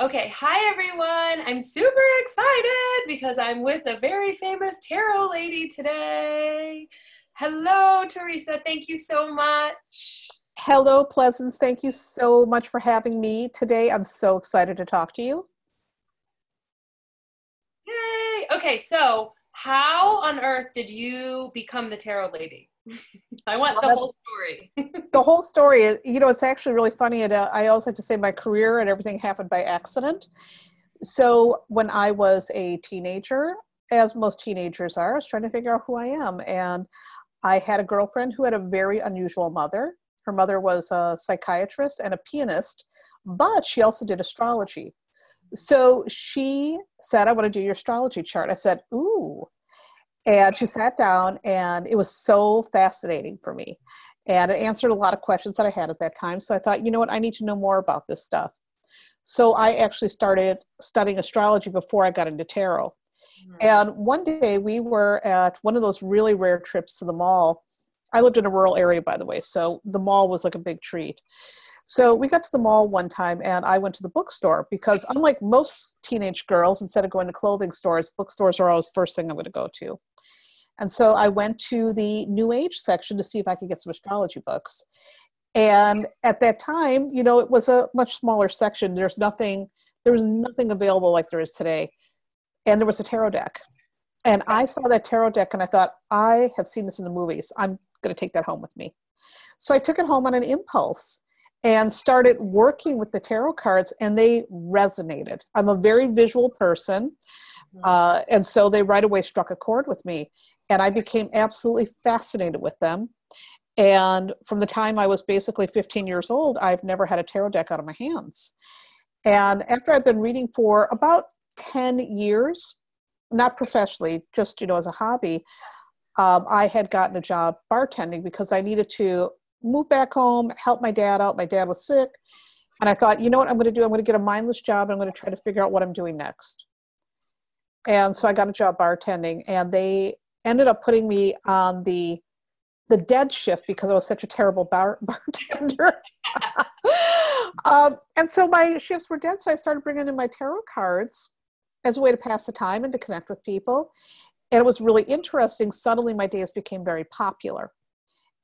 Okay, hi everyone. I'm super excited because I'm with a very famous tarot lady today. Hello, Teresa. Thank you so much. Hello, Pleasance. Thank you so much for having me today. I'm so excited to talk to you. Yay. Okay, so how on earth did you become the tarot lady? I want the whole story. the whole story, you know, it's actually really funny. And uh, I always have to say my career and everything happened by accident. So when I was a teenager, as most teenagers are, I was trying to figure out who I am. And I had a girlfriend who had a very unusual mother. Her mother was a psychiatrist and a pianist, but she also did astrology. So she said, I want to do your astrology chart. I said, Ooh, and she sat down, and it was so fascinating for me. And it answered a lot of questions that I had at that time. So I thought, you know what, I need to know more about this stuff. So I actually started studying astrology before I got into tarot. Mm-hmm. And one day we were at one of those really rare trips to the mall. I lived in a rural area, by the way, so the mall was like a big treat. So we got to the mall one time and I went to the bookstore because unlike most teenage girls, instead of going to clothing stores, bookstores are always first thing I'm going to go to. And so I went to the New Age section to see if I could get some astrology books. And at that time, you know, it was a much smaller section. There's nothing, there was nothing available like there is today. And there was a tarot deck. And I saw that tarot deck and I thought, I have seen this in the movies. I'm going to take that home with me. So I took it home on an impulse and started working with the tarot cards and they resonated. I'm a very visual person. Mm-hmm. Uh, and so they right away struck a chord with me. And I became absolutely fascinated with them. And from the time I was basically 15 years old, I've never had a tarot deck out of my hands. And after I've been reading for about 10 years, not professionally, just you know as a hobby, um, I had gotten a job bartending because I needed to move back home, help my dad out. My dad was sick. And I thought, you know what I'm going to do? I'm going to get a mindless job. I'm going to try to figure out what I'm doing next. And so I got a job bartending, and they ended up putting me on the the dead shift because I was such a terrible bar- bartender. um, and so my shifts were dead. So I started bringing in my tarot cards as a way to pass the time and to connect with people. And it was really interesting. Suddenly, my days became very popular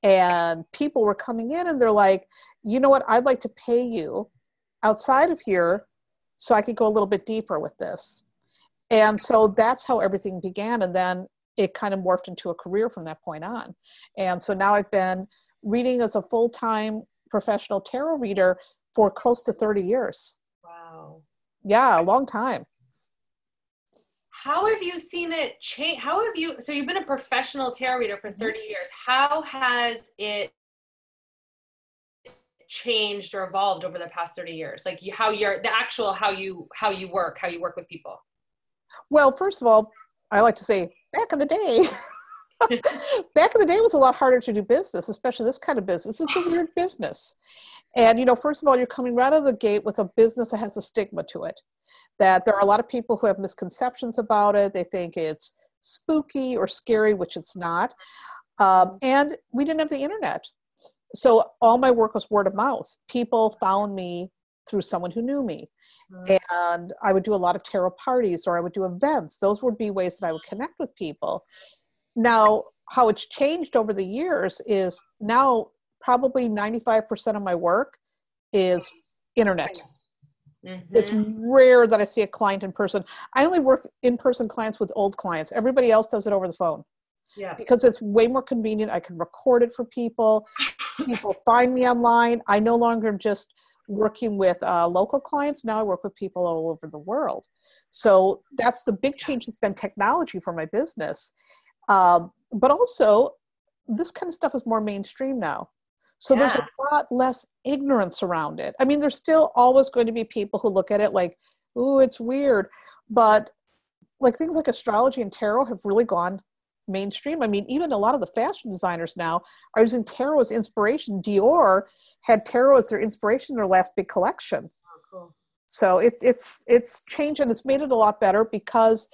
and people were coming in and they're like you know what? I'd like to pay you outside of here so i could go a little bit deeper with this. And so that's how everything began and then it kind of morphed into a career from that point on. And so now i've been reading as a full-time professional tarot reader for close to 30 years. Wow. Yeah a long time how have you seen it change how have you so you've been a professional tarot reader for mm-hmm. 30 years. How has it changed or evolved over the past 30 years? Like how you're the actual how you how you work how you work with people? Well first of all i like to say back in the day back in the day it was a lot harder to do business especially this kind of business. It's a weird business. And you know first of all you're coming right out of the gate with a business that has a stigma to it that there are a lot of people who have misconceptions about it. They think it's spooky or scary, which it's not. Um, and we didn't have the internet. So all my work was word of mouth. People found me through someone who knew me. Mm. And I would do a lot of tarot parties or I would do events. Those would be ways that I would connect with people. Now, how it's changed over the years is now probably 95% of my work is internet Mm-hmm. It's rare that I see a client in person. I only work in person clients with old clients. Everybody else does it over the phone. Yeah. Because it's way more convenient. I can record it for people. people find me online. I no longer am just working with uh, local clients. Now I work with people all over the world. So that's the big change that's been technology for my business. Um, but also, this kind of stuff is more mainstream now. So yeah. there's a lot less ignorance around it. I mean, there's still always going to be people who look at it like, ooh, it's weird. But like things like astrology and tarot have really gone mainstream. I mean, even a lot of the fashion designers now are using tarot as inspiration. Dior had tarot as their inspiration in their last big collection. Oh, cool. So it's it's it's changed and it's made it a lot better because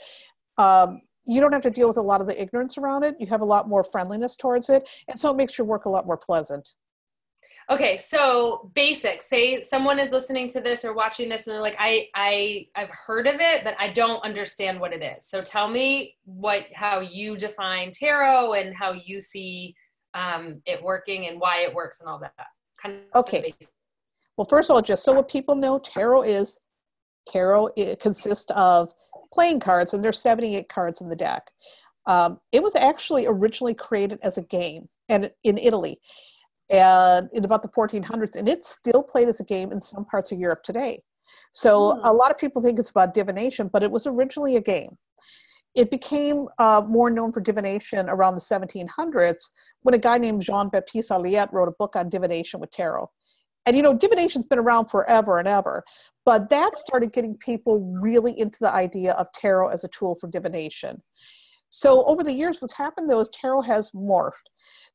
um, you don't have to deal with a lot of the ignorance around it. You have a lot more friendliness towards it, and so it makes your work a lot more pleasant. Okay, so basic. Say someone is listening to this or watching this and they're like, I, I, I've heard of it, but I don't understand what it is. So tell me what, how you define tarot and how you see um, it working and why it works and all that. Kind of okay. Well, first of all, just so what people know, tarot is tarot. It consists of playing cards, and there's 78 cards in the deck. Um, it was actually originally created as a game, and in Italy, and in about the 1400s, and it's still played as a game in some parts of Europe today. So mm. a lot of people think it's about divination, but it was originally a game. It became uh, more known for divination around the 1700s when a guy named Jean Baptiste Alliette wrote a book on divination with tarot. And you know, divination's been around forever and ever, but that started getting people really into the idea of tarot as a tool for divination. So over the years, what's happened though is tarot has morphed.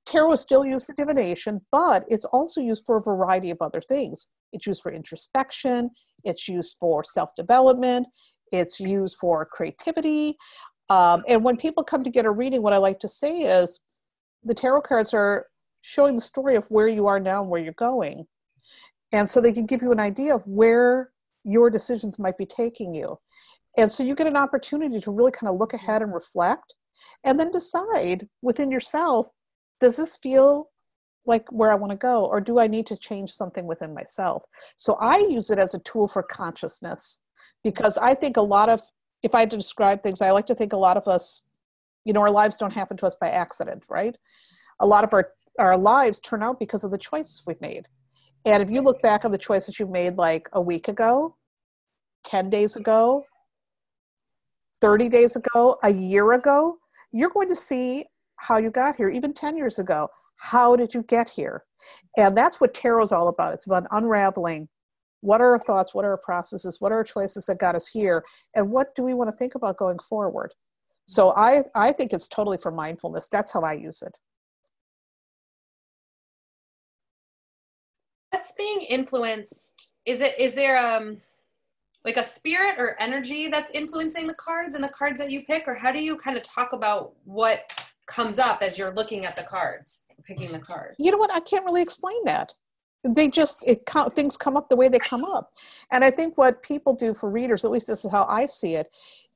Tarot is still used for divination, but it's also used for a variety of other things. It's used for introspection, it's used for self development, it's used for creativity. Um, and when people come to get a reading, what I like to say is the tarot cards are showing the story of where you are now and where you're going. And so they can give you an idea of where your decisions might be taking you. And so you get an opportunity to really kind of look ahead and reflect and then decide within yourself does this feel like where I want to go, or do I need to change something within myself? So I use it as a tool for consciousness because I think a lot of, if I had to describe things, I like to think a lot of us, you know, our lives don't happen to us by accident, right? A lot of our, our lives turn out because of the choices we've made. And if you look back on the choices you've made like a week ago, 10 days ago, 30 days ago, a year ago, you're going to see how you got here, even 10 years ago. How did you get here? And that's what tarot is all about. It's about unraveling what are our thoughts, what are our processes, what are our choices that got us here, and what do we want to think about going forward. So I, I think it's totally for mindfulness. That's how I use it. That's being influenced. Is it is there um like a spirit or energy that's influencing the cards and the cards that you pick or how do you kind of talk about what comes up as you're looking at the cards picking the cards. You know what? I can't really explain that. They just it things come up the way they come up. And i think what people do for readers at least this is how i see it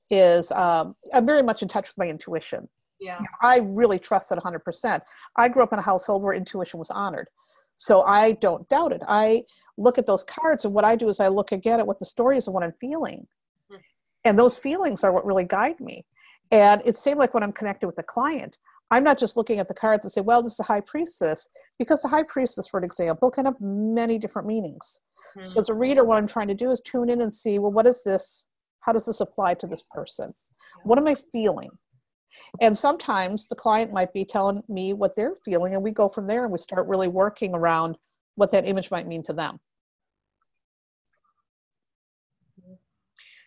is um, i'm very much in touch with my intuition. Yeah. I really trust it 100% i grew up in a household where intuition was honored. So i don't doubt it. I look at those cards and what i do is i look again at what the story is and what i'm feeling. Mm-hmm. and those feelings are what really guide me and it's same like when i'm connected with a client i'm not just looking at the cards and say well this is the high priestess because the high priestess for an example can have many different meanings. Mm-hmm. so as a reader what i'm trying to do is tune in and see well what is this? How does this apply to this person? What am i feeling? And sometimes the client might be telling me what they're feeling and we go from there and we start really working around what that image might mean to them.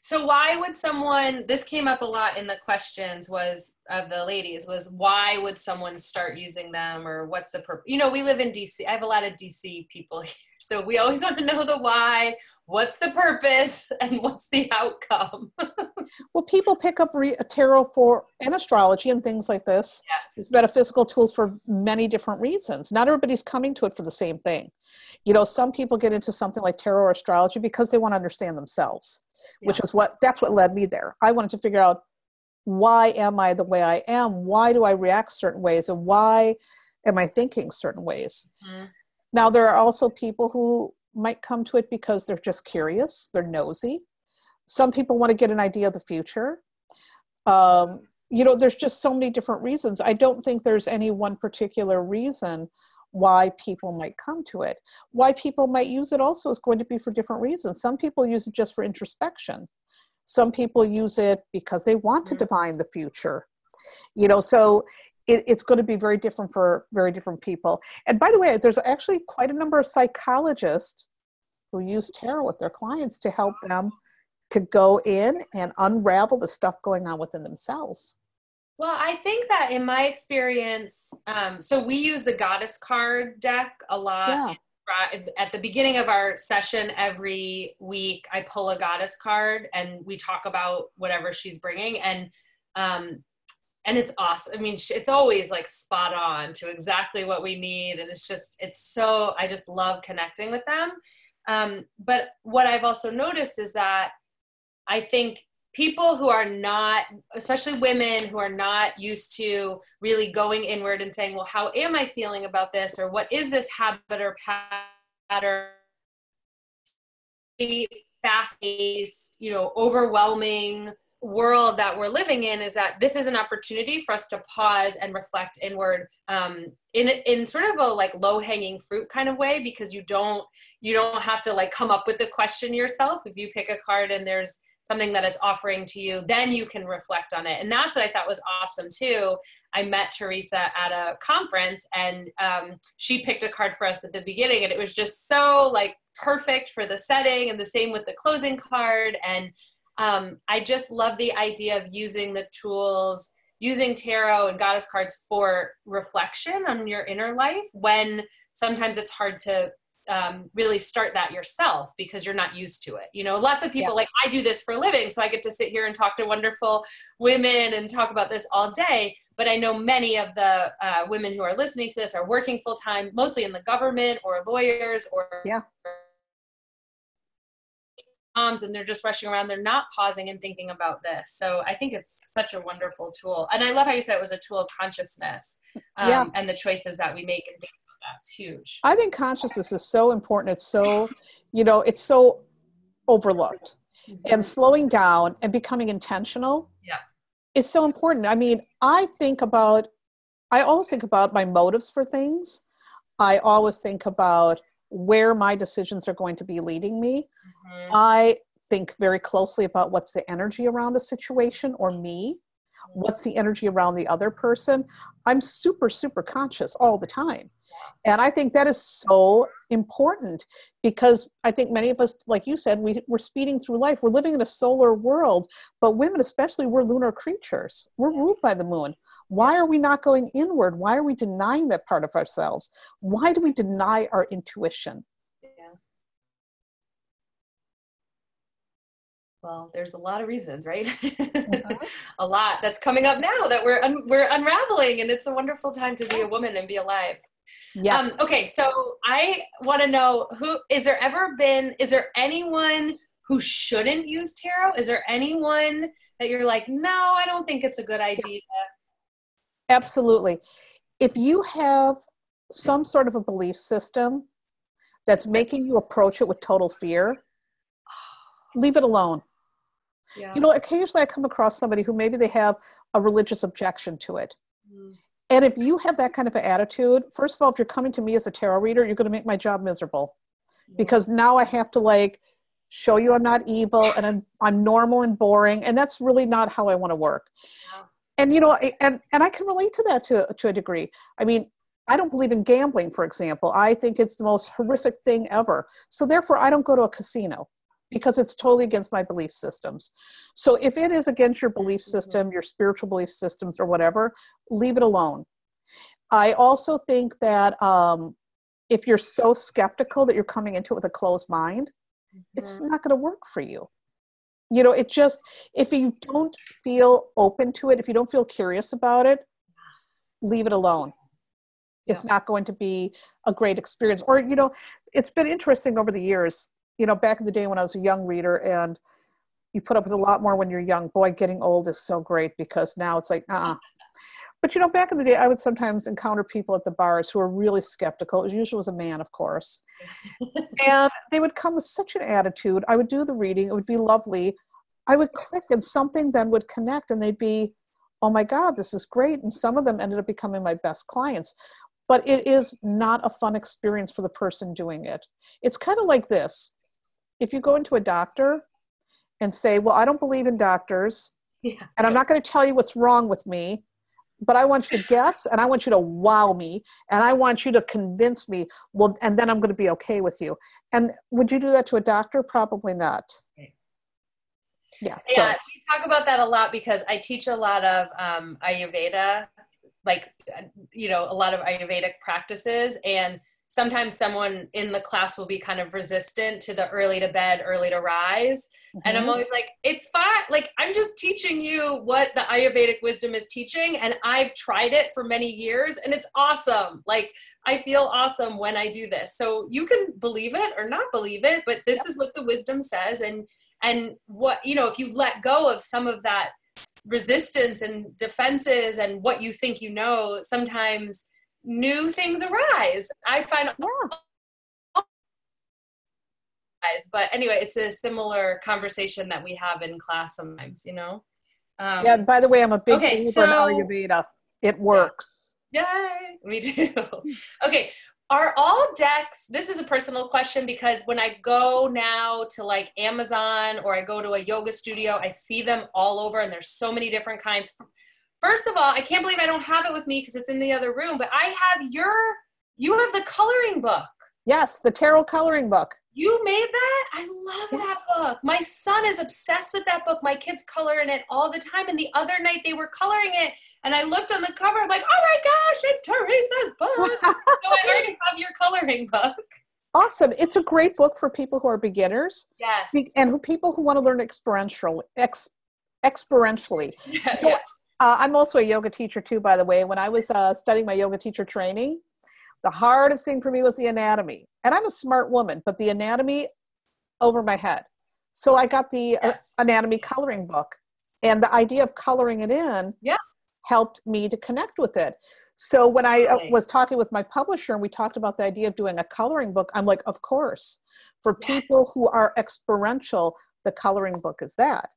So why would someone this came up a lot in the questions was of the ladies was why would someone start using them or what's the purpose you know we live in DC I have a lot of DC people here so we always want to know the why what's the purpose and what's the outcome. Well people pick up re- tarot for and astrology and things like this. Yeah. There's metaphysical tools for many different reasons. Not everybody's coming to it for the same thing. You know some people get into something like tarot or astrology because they want to understand themselves yeah. which is what that's what led me there. I wanted to figure out why am i the way i am? Why do i react certain ways? And why am i thinking certain ways? Mm-hmm. now there are also people who might come to it because they're just curious they're nosy. Some people want to get an idea of the future. Um, you know there's just so many different reasons. I don't think there's any one particular reason why people might come to it. Why people might use it also is going to be for different reasons. Some people use it just for introspection. Some people use it because they want to divine the future. You know, so it, it's going to be very different for very different people. And by the way, there's actually quite a number of psychologists who use tarot with their clients to help them to go in and unravel the stuff going on within themselves. Well, I think that in my experience, um, so we use the goddess card deck a lot. Yeah. At the beginning of our session every week, I pull a goddess card and we talk about whatever she's bringing. And um, and it's awesome. I mean, it's always like spot on to exactly what we need. And it's just, it's so, I just love connecting with them. Um, but what I've also noticed is that I think people who are not, especially women who are not used to really going inward and saying, well, how am I feeling about this? Or what is this habit or pattern? Fast paced, you know, overwhelming world that we're living in is that this is an opportunity for us to pause and reflect inward um, in in sort of a like low hanging fruit kind of way because you don't you don't have to like come up with the question yourself if you pick a card and there's something that it's offering to you then you can reflect on it. And that's what i thought was awesome too. I met teresa at a conference and um, she picked a card for us at the beginning and it was just so like perfect for the setting and the same with the closing card and um, I just love the idea of using the tools, using tarot and goddess cards for reflection on your inner life when sometimes it's hard to um, really start that yourself because you're not used to it. You know, lots of people yeah. like, I do this for a living, so I get to sit here and talk to wonderful women and talk about this all day. But I know many of the uh, women who are listening to this are working full time, mostly in the government or lawyers or yeah moms and they're just rushing around they're not pausing and thinking about this so i think it's such a wonderful tool and i love how you said it was a tool of consciousness um, yeah. and the choices that we make and that's huge i think consciousness is so important it's so you know it's so overlooked mm-hmm. and slowing down and becoming intentional yeah is so important i mean i think about i always think about my motives for things i always think about where my decisions are going to be leading me. Mm-hmm. I think very closely about what's the energy around a situation or me, what's the energy around the other person. I'm super, super conscious all the time. And I think that is so important because I think many of us, like you said, we, we're speeding through life. We're living in a solar world, but women, especially, we're lunar creatures. We're ruled by the moon. Why are we not going inward? Why are we denying that part of ourselves? Why do we deny our intuition? well there's a lot of reasons right mm-hmm. a lot that's coming up now that we're un- we're unraveling and it's a wonderful time to be a woman and be alive Yes. Um, okay, so I want to know who is there ever been? Is there anyone who shouldn't use tarot? Is there anyone that you're like, no, I don't think it's a good idea? Absolutely. If you have some sort of a belief system that's making you approach it with total fear, leave it alone. Yeah. You know, occasionally I come across somebody who maybe they have a religious objection to it. And if you have that kind of an attitude, first of all, if you're coming to me as a tarot reader, you're going to make my job miserable because now I have to like show you I'm not evil and I'm, I'm normal and boring. And that's really not how I want to work. And, you know, and, and I can relate to that to, to a degree. I mean, I don't believe in gambling, for example. I think it's the most horrific thing ever. So therefore, I don't go to a casino because it's totally against my belief systems. So if it is against your belief mm-hmm. system, your spiritual belief systems, or whatever, leave it alone. I also think that um, if you're so skeptical that you're coming into it with a closed mind, mm-hmm. it's not going to work for you. You know, it just, if you don't feel open to it, if you don't feel curious about it, leave it alone. It's yeah. not going to be a great experience. Or, you know, it's been interesting over the years you know, back in the day when I was a young reader and you put up with a lot more when you're young. Boy, getting old is so great because now it's like, uh uh But you know, back in the day, I would sometimes encounter people at the bars who were really skeptical. It usually was a man, of course. and they would come with such an attitude. I would do the reading, it would be lovely. I would click, and something then would connect, and they'd be, oh my God, this is great. And some of them ended up becoming my best clients. But it is not a fun experience for the person doing it. It's kind of like this if you go into a doctor and say, Well, I don't believe in doctors, yeah. and I'm not going to tell you what's wrong with me, but I want you to guess and I want you to wow me and I want you to convince me, well, and then I'm going to be okay with you. And would you do that to a doctor? Probably not. Yes. Yeah, so. we talk about that a lot because I teach a lot of um, Ayurveda, like, you know, a lot of Ayurvedic practices. And sometimes someone in the class will be kind of resistant to the early to bed, early to rise. Mm-hmm. And I'm mm-hmm. always like, it's fine. Like, I'm just teaching you what the Ayurvedic wisdom is teaching. And I've tried it for many years and it's awesome. Like, I feel awesome when I do this. So you can believe it or not believe it, but this yep. is what the wisdom says. And, and what, you know, if you let go of some of that resistance and defenses and what you think you know, sometimes new things arise. I find yeah. but anyway, it's a similar conversation that we have in class sometimes, you know? Um, yeah, by the way, I'm a big okay, believer so, in Ayurveda. It works. Yay, me too. okay, are all decks this is a personal question because when i go now to like amazon or i go to a yoga studio i see them all over and there's so many different kinds First of all, I can't believe I don't have it with me because it's in the other room, but I have your, you have the coloring book. Yes, the tarot coloring book. You made that? I love yes. that book. My son is obsessed with that book. My kids color in it all the time. And the other night they were coloring it, and I looked on the cover. I'm like, oh my gosh, it's Teresa's book. so I already have your coloring book. Awesome. It's a great book for people who are beginners. Yes. And people who want to learn experiential, ex, experientially. Yeah, yeah. Uh, I'm also a yoga teacher too, by the way. When I was uh, studying my yoga teacher training, the hardest thing for me was the anatomy. And I'm a smart woman, but the anatomy over my head. So I got the uh, yes. anatomy coloring book. And the idea of coloring it in yeah. helped me to connect with it. So when I uh, was talking with my publisher and we talked about the idea of doing a coloring book, I'm like, of course. For people who are experiential, the coloring book is that.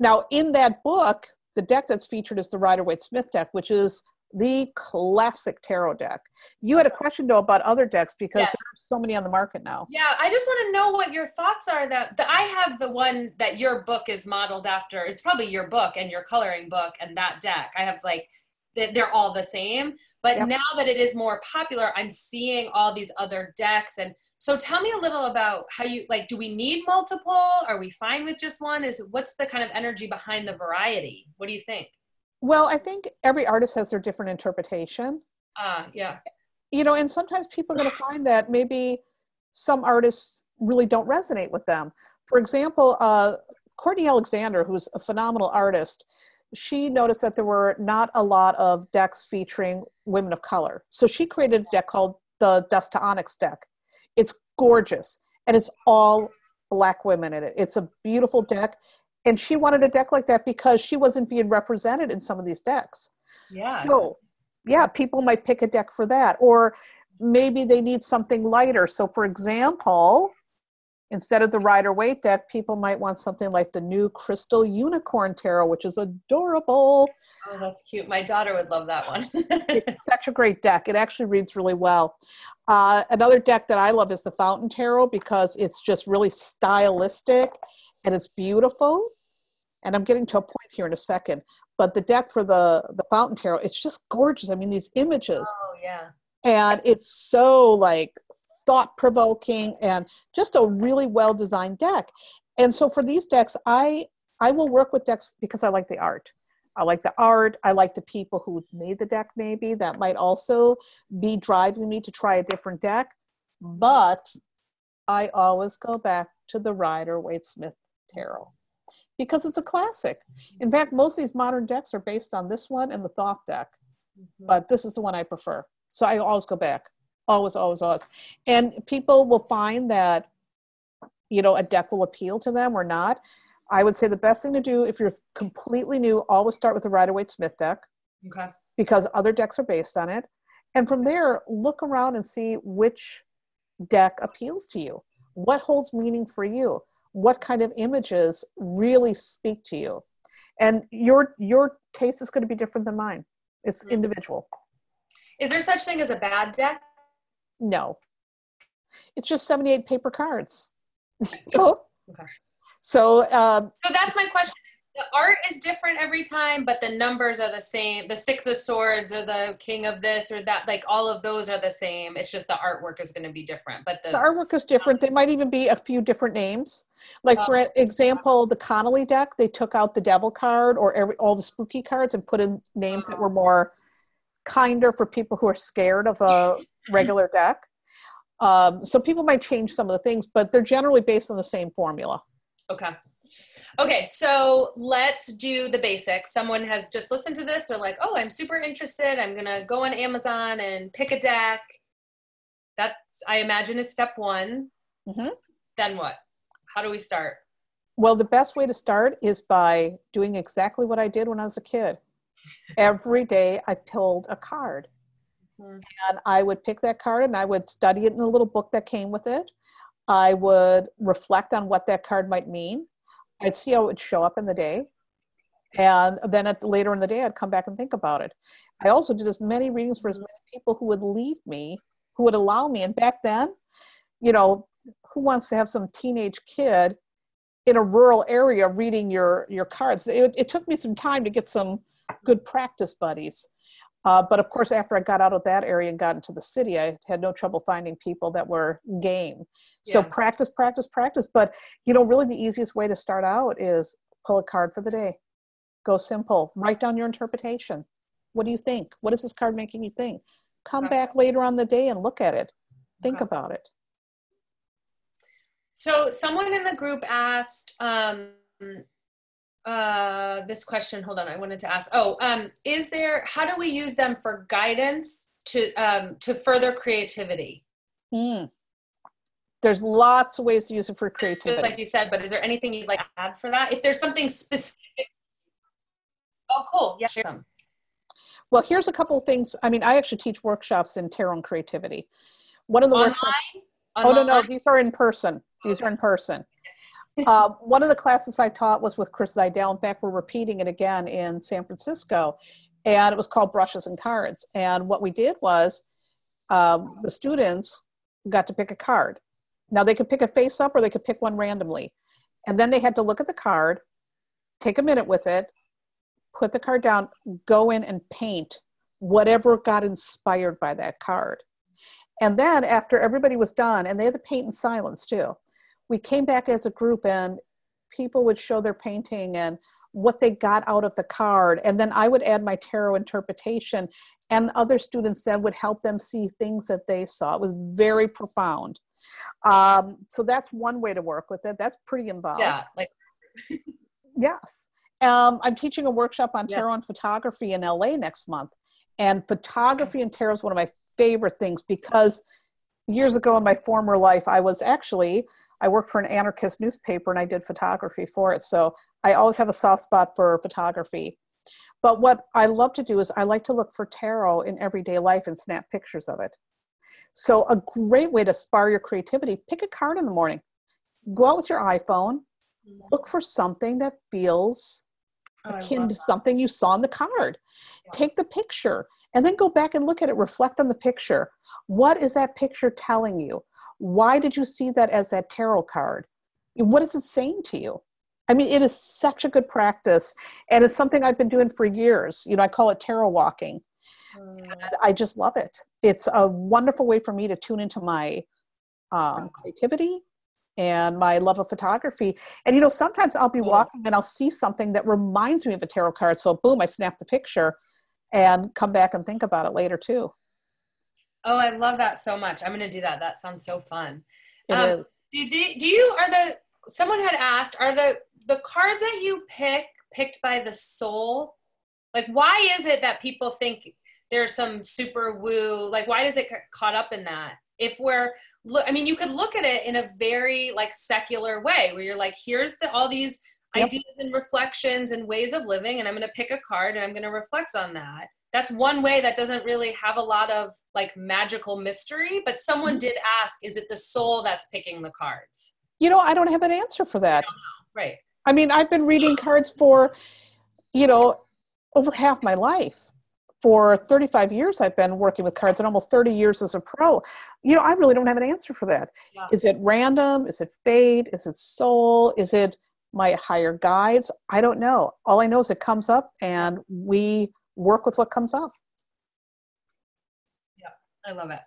Now, in that book, the deck that's featured is the Rider Waite Smith deck, which is the classic tarot deck. You had a question though about other decks because yes. there's so many on the market now. Yeah, I just want to know what your thoughts are. That the, I have the one that your book is modeled after. It's probably your book and your coloring book and that deck. I have like they're all the same. But yep. now that it is more popular, I'm seeing all these other decks and so tell me a little about how you like do we need multiple? Are we fine with just one? Is what's the kind of energy behind the variety? What do you think? Well, I think every artist has their different interpretation. Ah, uh, yeah. You know, and sometimes people are going to find that maybe some artists really don't resonate with them. For example, uh, Courtney Alexander, who's a phenomenal artist, she noticed that there were not a lot of decks featuring women of color. So she created a deck called the Dust II Onyx deck. It's gorgeous, and it's all black women in it. It's a beautiful deck, and she wanted a deck like that because she wasn't being represented in some of these decks. Yeah. So, yeah, people might pick a deck for that, or maybe they need something lighter. So, for example, Instead of the Rider Waite deck, people might want something like the new Crystal Unicorn Tarot, which is adorable. Oh, that's cute. My daughter would love that one. it's such a great deck. It actually reads really well. Uh, another deck that I love is the Fountain Tarot because it's just really stylistic and it's beautiful. And I'm getting to a point here in a second. But the deck for the, the Fountain Tarot, it's just gorgeous. I mean, these images. Oh, yeah. And it's so like thought provoking and just a really well designed deck. And so for these decks, I I will work with decks because I like the art. I like the art. I like the people who made the deck, maybe. That might also be driving me to try a different deck. But I always go back to the Rider Waite Smith Tarot because it's a classic. In fact, most of these modern decks are based on this one and the Thoth deck, mm-hmm. but this is the one I prefer. So I always go back always always always. And people will find that you know a deck will appeal to them or not. I would say the best thing to do if you're completely new always start with the rider waite smith deck okay. because other decks are based on it. And from there look around and see which deck appeals to you. What holds meaning for you? What kind of images really speak to you? And your your taste is going to be different than mine. It's mm-hmm. individual. Is there such thing as a bad deck no. It's just 78 paper cards. okay. So, um, so that's my question. The art is different every time, but the numbers are the same. The six of swords or the king of this or that, like all of those are the same. It's just the artwork is going to be different. But the, the artwork is different. There might even be a few different names. Like for oh. example, the Connolly deck, they took out the devil card or every all the spooky cards and put in names that were more kinder for people who are scared of a regular deck. Um, so people might change some of the things, but they're generally based on the same formula. Okay. Okay, so let's do the basics. Someone has just listened to this. They're like, oh, I'm super interested. I'm going to go on Amazon and pick a deck. That, I imagine, is step one. Mm-hmm. Then what? How do we start? Well, the best way to start is by doing exactly what I did when I was a kid. Every day I pulled a card. Mm-hmm. And I would pick that card and I would study it in a little book that came with it. I would reflect on what that card might mean. I'd see how it would show up in the day. And then at later in the day, I'd come back and think about it. I also did as many readings for as many people who would leave me, who would allow me. And back then, you know, who wants to have some teenage kid in a rural area reading your your cards? It, it took me some time to get some good practice buddies. Uh, but of course, after I got out of that area and got into the city, I had no trouble finding people that were game. So practice, practice, practice. But you know, really, the easiest way to start out is pull a card for the day. Go simple. Write down your interpretation. What do you think? What is this card making you think? Come okay. back later on the day and look at it. Think okay. about it. So, someone in the group asked, um, uh, this question. Hold on, I wanted to ask. Oh, um, is there? How do we use them for guidance to um, to further creativity? Mm. There's lots of ways to use it for creativity, Just like you said. But is there anything you'd like to add for that? If there's something specific. Oh, cool. Yeah, share some. Well, here's a couple of things. I mean, I actually teach workshops in tarot and creativity. One of the Online? workshops. Online? Oh no, no, these are in person. These okay. are in person uh, one of the classes I taught was with Chris Zydel. In fact, we're repeating it again in San Francisco, and it was called Brushes and Cards. And what we did was um, the students got to pick a card. Now they could pick a face up or they could pick one randomly. And then they had to look at the card, take a minute with it, put the card down, go in and paint whatever got inspired by that card. And then after everybody was done, and they had to paint in silence too we came back as a group and people would show their painting and what they got out of the card. And then i would add my tarot interpretation and other students then would help them see things that they saw. It was very profound. Um, so that's one way to work with it. That's pretty involved. Yeah like yes. Um, i'm teaching a workshop on tarot yeah. and photography in la next month. And photography and tarot is one of my favorite things because years ago in my former life i was actually I worked for an anarchist newspaper and I did photography for it. So I always have a soft spot for photography. But what I love to do is I like to look for tarot in everyday life and snap pictures of it. So a great way to spar your creativity, pick a card in the morning. Go out with your iPhone, mm-hmm. look for something that feels oh, akin to something you saw in the card. Yeah. Take the picture and then go back and look at it, reflect on the picture. What is that picture telling you? Why did you see that as that tarot card? What is it saying to you? I mean, it is such a good practice, and it's something I've been doing for years. You know, I call it tarot walking. Mm. I just love it. It's a wonderful way for me to tune into my um, creativity and my love of photography. And you know, sometimes I'll be walking and I'll see something that reminds me of a tarot card. So boom, I snap the picture and come back and think about it later too. Oh, I love that so much. I'm going to do that. That sounds so fun. It um, is. Do, do, do you are the someone had asked are the the cards that you pick picked by the soul? Like why is it that people think there's some super woo like why does it get caught up in that? If we're look I mean you could look at it in a very like secular way where you're like here's the all these yep. ideas and reflections and ways of living and i'm going to pick a card and i'm going to reflect on that. That's one way that doesn't really have a lot of like magical mystery but someone mm-hmm. did ask is it the soul that's picking the cards? You know i don't have an answer for that. Right. I mean i've been reading cards for you know over half my life for 35 years I've been working with cards and almost 30 years as a pro. You know, I really don't have an answer for that. Yeah. Is it random? Is it fate? Is it soul? Is it my higher guides. I don't know. All I know is it comes up and we work with what comes up. Yeah, I love it.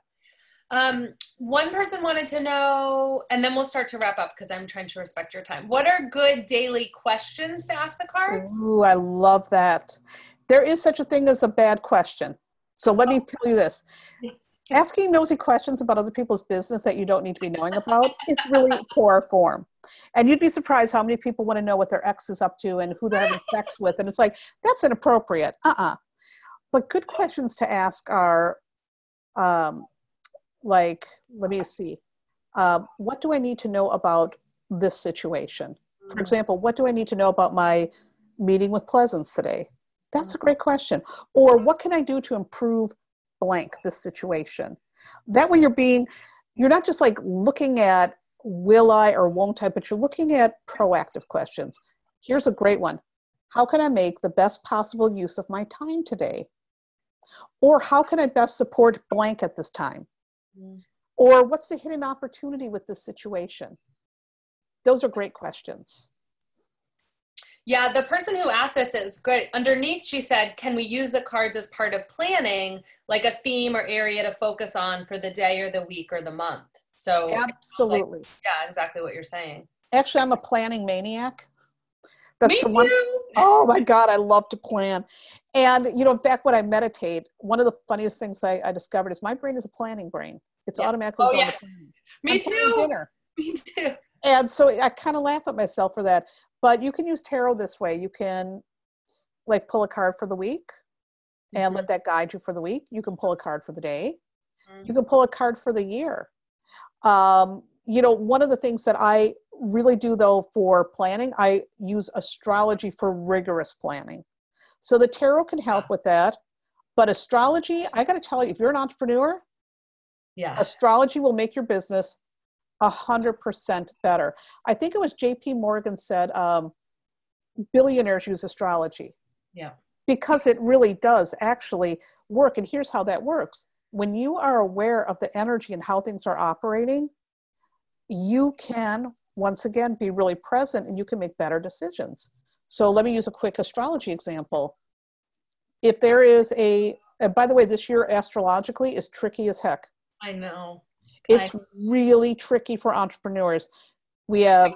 Um, one person wanted to know, and then we'll start to wrap up because I'm trying to respect your time. What are good daily questions to ask the cards? Ooh, I love that. There is such a thing as a bad question. So let oh. me tell you this. Asking nosy questions about other people's business that you don't need to be knowing about is really poor form. And you'd be surprised how many people want to know what their ex is up to and who they're having sex with. And it's like, that's inappropriate. Uh uh But good questions to ask are um, like, let me see, um, what do I need to know about this situation? For example, what do I need to know about my meeting with Pleasance today? That's a great question. Or what can I do to improve blank this situation? That way you're being, you're not just like looking at will I or won't I, but you're looking at proactive questions. Here's a great one. How can I make the best possible use of my time today? Or how can I best support blank at this time? Mm. Or what's the hidden opportunity with this situation? Those are great questions. Yeah, the person who asked this is good. Underneath, she said, Can we use the cards as part of planning, like a theme or area to focus on for the day or the week or the month? So, absolutely. Like, yeah, exactly what you're saying. Actually, I'm a planning maniac. That's Me the one. Too. Oh my God, I love to plan. And, you know, back when I meditate, one of the funniest things I, I discovered is my brain is a planning brain. It's yeah. automatically oh, yeah. Me I'm too. Me too. And so I kind of laugh at myself for that. But you can use tarot this way. You can like pull a card for the week and mm-hmm. let that guide you for the week. You can pull a card for the day. Mm-hmm. You can pull a card for the year. Um, you know, one of the things that I really do though for planning, I use astrology for rigorous planning. So the tarot can help with that. But astrology, I got to tell you, if you're an entrepreneur, yeah, astrology will make your business a hundred percent better. I think it was J.P. Morgan said um, billionaires use astrology. Yeah, because it really does actually work. And here's how that works: when you are aware of the energy and how things are operating, you can once again be really present and you can make better decisions. So let me use a quick astrology example. If there is a, by the way, this year astrologically is tricky as heck. I know. It's I... really tricky for entrepreneurs. We have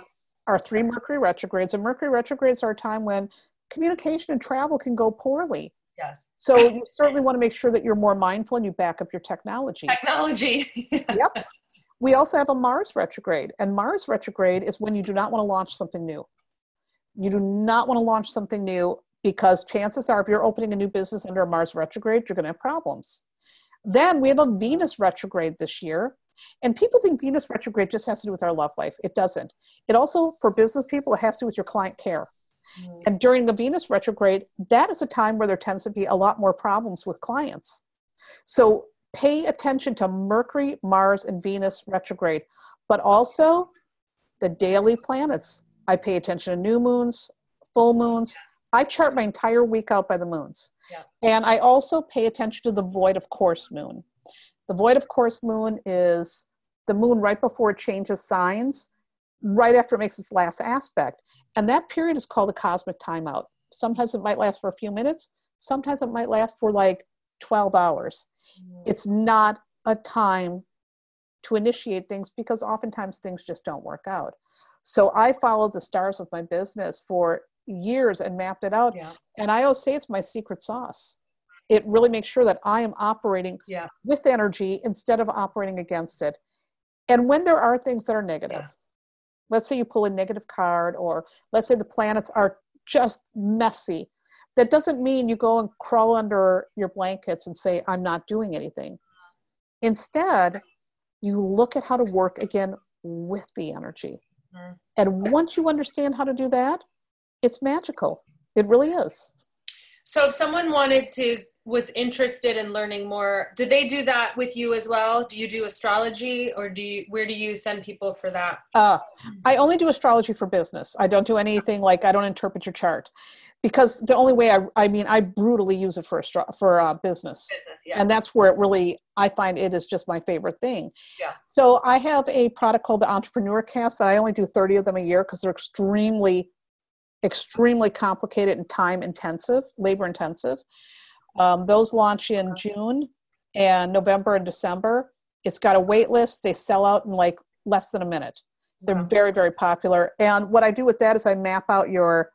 our three Mercury retrogrades, and Mercury retrogrades are a time when communication and travel can go poorly. Yes. So you certainly want to make sure that you're more mindful and you back up your technology. Technology. yep. We also have a Mars retrograde, and Mars retrograde is when you do not want to launch something new. You do not want to launch something new because chances are, if you're opening a new business under a Mars retrograde, you're going to have problems. Then we have a Venus retrograde this year. And people think Venus retrograde just has to do with our love life. It doesn't. It also, for business people, it has to do with your client care. Mm. And during the Venus retrograde, that is a time where there tends to be a lot more problems with clients. So pay attention to Mercury, Mars, and Venus retrograde, but also the daily planets. I pay attention to new moons, full moons. I chart my entire week out by the moons. Yeah. And I also pay attention to the void of course moon. The void of course moon is the moon right before it changes signs, right after it makes its last aspect. And that period is called a cosmic timeout. Sometimes it might last for a few minutes, sometimes it might last for like 12 hours. Mm. It's not a time to initiate things because oftentimes things just don't work out. So I followed the stars with my business for years and mapped it out. Yeah. And I always say it's my secret sauce. It really makes sure that I am operating yeah. with energy instead of operating against it. And when there are things that are negative, yeah. let's say you pull a negative card, or let's say the planets are just messy, that doesn't mean you go and crawl under your blankets and say, I'm not doing anything. Instead, you look at how to work again with the energy. Mm-hmm. And once you understand how to do that, it's magical. It really is. So if someone wanted to was interested in learning more, did they do that with you as well? Do you do astrology or do you where do you send people for that? Uh, I only do astrology for business. I don't do anything like I don't interpret your chart because the only way I, I mean, I brutally use it for astro- for uh, business, business yeah. and that's where it really I find it is just my favorite thing. Yeah. So I have a product called the Entrepreneur Cast that I only do thirty of them a year because they're extremely, extremely complicated and time intensive, labor intensive. Um, those launch in June and November and December. It's got a wait list. They sell out in like less than a minute. They're very very popular. And what I do with that is I map out your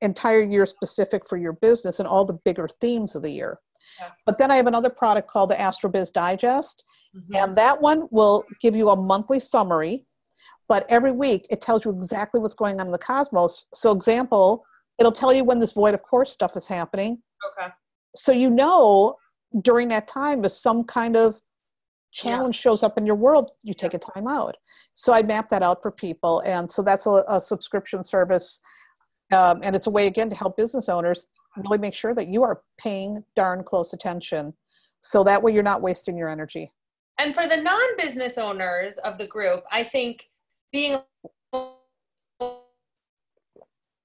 entire year specific for your business and all the bigger themes of the year. Yeah. But then I have another product called the AstroBiz Digest, mm-hmm. and that one will give you a monthly summary. But every week it tells you exactly what's going on in the cosmos. So, example, it'll tell you when this void of course stuff is happening. Okay. So you know during that time if some kind of challenge yeah. shows up in your world, you take a time out. So I map that out for people, and so that's a, a subscription service, um, and it's a way again to help business owners really make sure that you are paying darn close attention, so that way you're not wasting your energy. And for the non-business owners of the group, I think being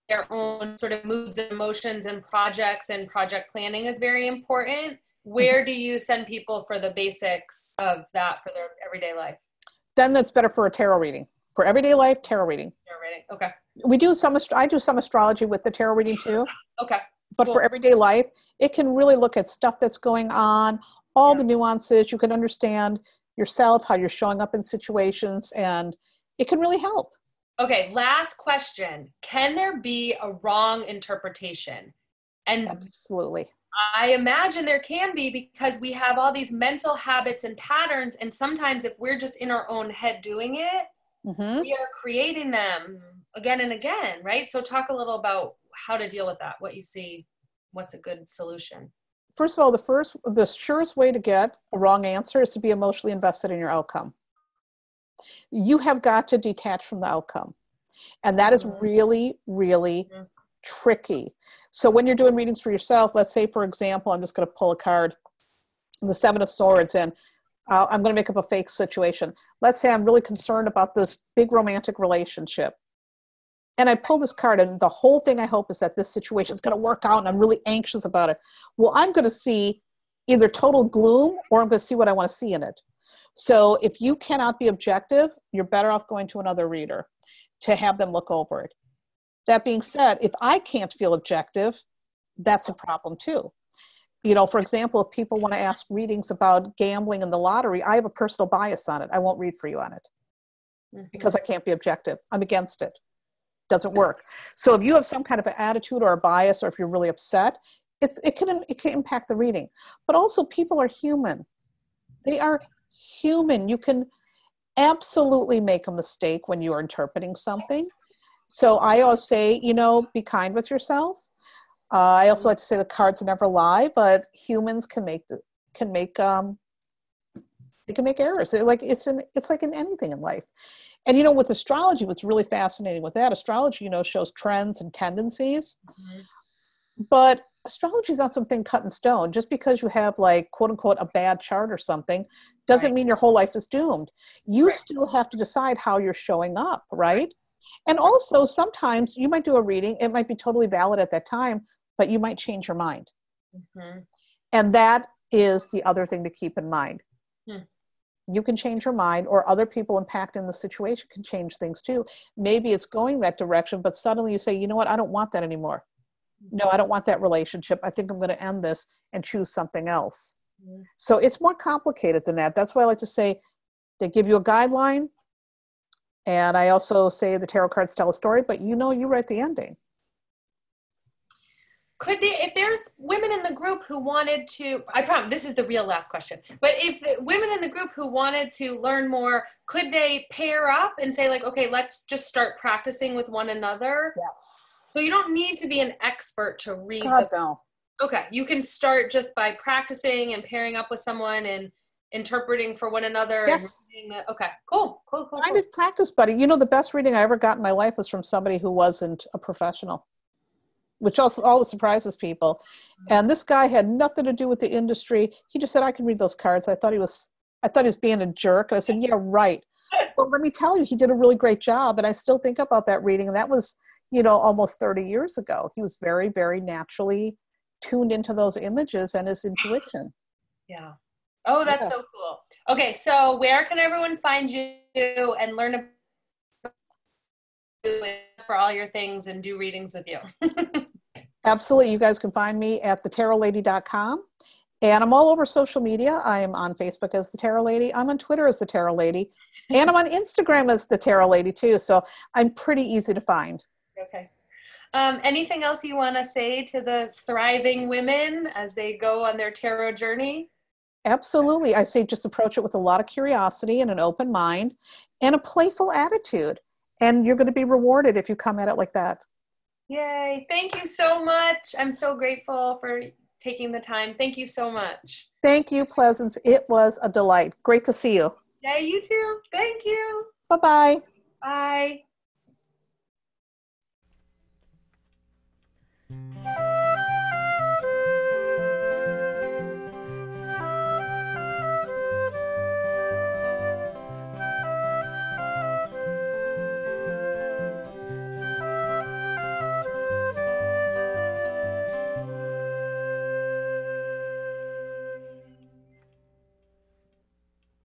their own sort of moods and emotions and projects and project planning is very important mm-hmm. where do you send people for the basics of that for their everyday life? Then that's better for a tarot reading. For everyday life, tarot reading. Tarot reading. Okay. We do some. I do some astrology with the tarot reading too. okay. But cool. for everyday life, it can really look at stuff that's going on, all yeah. the nuances. You can understand yourself, how you're showing up in situations, and it can really help. Okay, last question. Can there be a wrong interpretation? And absolutely. I imagine there can be because we have all these mental habits and patterns. And sometimes, if we're just in our own head doing it, mm-hmm. we are creating them again and again, right? So, talk a little about how to deal with that, what you see, what's a good solution. First of all, the first, the surest way to get a wrong answer is to be emotionally invested in your outcome. You have got to detach from the outcome. And that is mm-hmm. really, really mm-hmm tricky. So when you're doing readings for yourself, let's say, for example, I'm just going to pull a card, the Seven of Swords, and uh, I'm going to make up a fake situation. Let's say I'm really concerned about this big romantic relationship. And I pull this card, and the whole thing I hope is that this situation is going to work out, and I'm really anxious about it. Well, I'm going to see either total gloom or I'm going to see what I want to see in it. So if you cannot be objective, you're better off going to another reader to have them look over it. That being said, if I can't feel objective, that's a problem too. You know, for example, if people want to ask readings about gambling and the lottery, I have a personal bias on it. I won't read for you on it mm-hmm. because I can't be objective. I'm against it. Doesn't work. So if you have some kind of an attitude or a bias, or if you're really upset, it's, it can it can impact the reading. But also, people are human. They are human. You can absolutely make a mistake when you are interpreting something. So I always say, you know, be kind with yourself. Uh, I also like to say the cards never lie, but humans can make can make um, they can make errors. They're like it's in it's like in anything in life. And you know, with astrology, what's really fascinating with that, astrology, you know, shows trends and tendencies. Mm-hmm. But astrology is not something cut in stone. Just because you have like quote unquote a bad chart or something doesn't right. mean your whole life is doomed. You right. still have to decide how you're showing up, right? And also, sometimes you might do a reading, it might be totally valid at that time, but you might change your mind. Mm-hmm. And that is the other thing to keep in mind. Hmm. You can change your mind, or other people impacting the situation can change things too. Maybe it's going that direction, but suddenly you say, you know what, I don't want that anymore. No, I don't want that relationship. I think I'm going to end this and choose something else. Mm-hmm. So it's more complicated than that. That's why I like to say they give you a guideline, and I also say the tarot cards tell a story, but you know you write the ending. Could they, if there's women in the group who wanted to, I promise this is the real last question, but if the women in the group who wanted to learn more, could they pair up and say, like, okay, let's just start practicing with one another? Yes. So you don't need to be an expert to read God, the. No. Okay, you can start just by practicing and pairing up with someone and interpreting for one another yes. okay cool cool cool, I did practice buddy you know the best reading i ever got in my life was from somebody who wasn't a professional which also always surprises people mm-hmm. and this guy had nothing to do with the industry he just said i can read those cards i thought he was i thought he was being a jerk and i said yeah right well let me tell you he did a really great job and i still think about that reading and that was you know almost 30 years ago he was very very naturally tuned into those images and his intuition yeah Oh, that's yeah. so cool. Okay, so where can everyone find you and learn about for all your things and do readings with you? Absolutely. You guys can find me at thetarotlady.com. And I'm all over social media. I am on Facebook as the Tarot Lady. I'm on Twitter as the Tarot Lady. And I'm on Instagram as the Tarot Lady too. So I'm pretty easy to find. Okay. Um, anything else you want to say to the thriving women as they go on their tarot journey? Absolutely. I say just approach it with a lot of curiosity and an open mind and a playful attitude. And you're going to be rewarded if you come at it like that. Yay. Thank you so much. I'm so grateful for taking the time. Thank you so much. Thank you, Pleasance. It was a delight. Great to see you. Yeah, you too. Thank you. Bye-bye. Bye.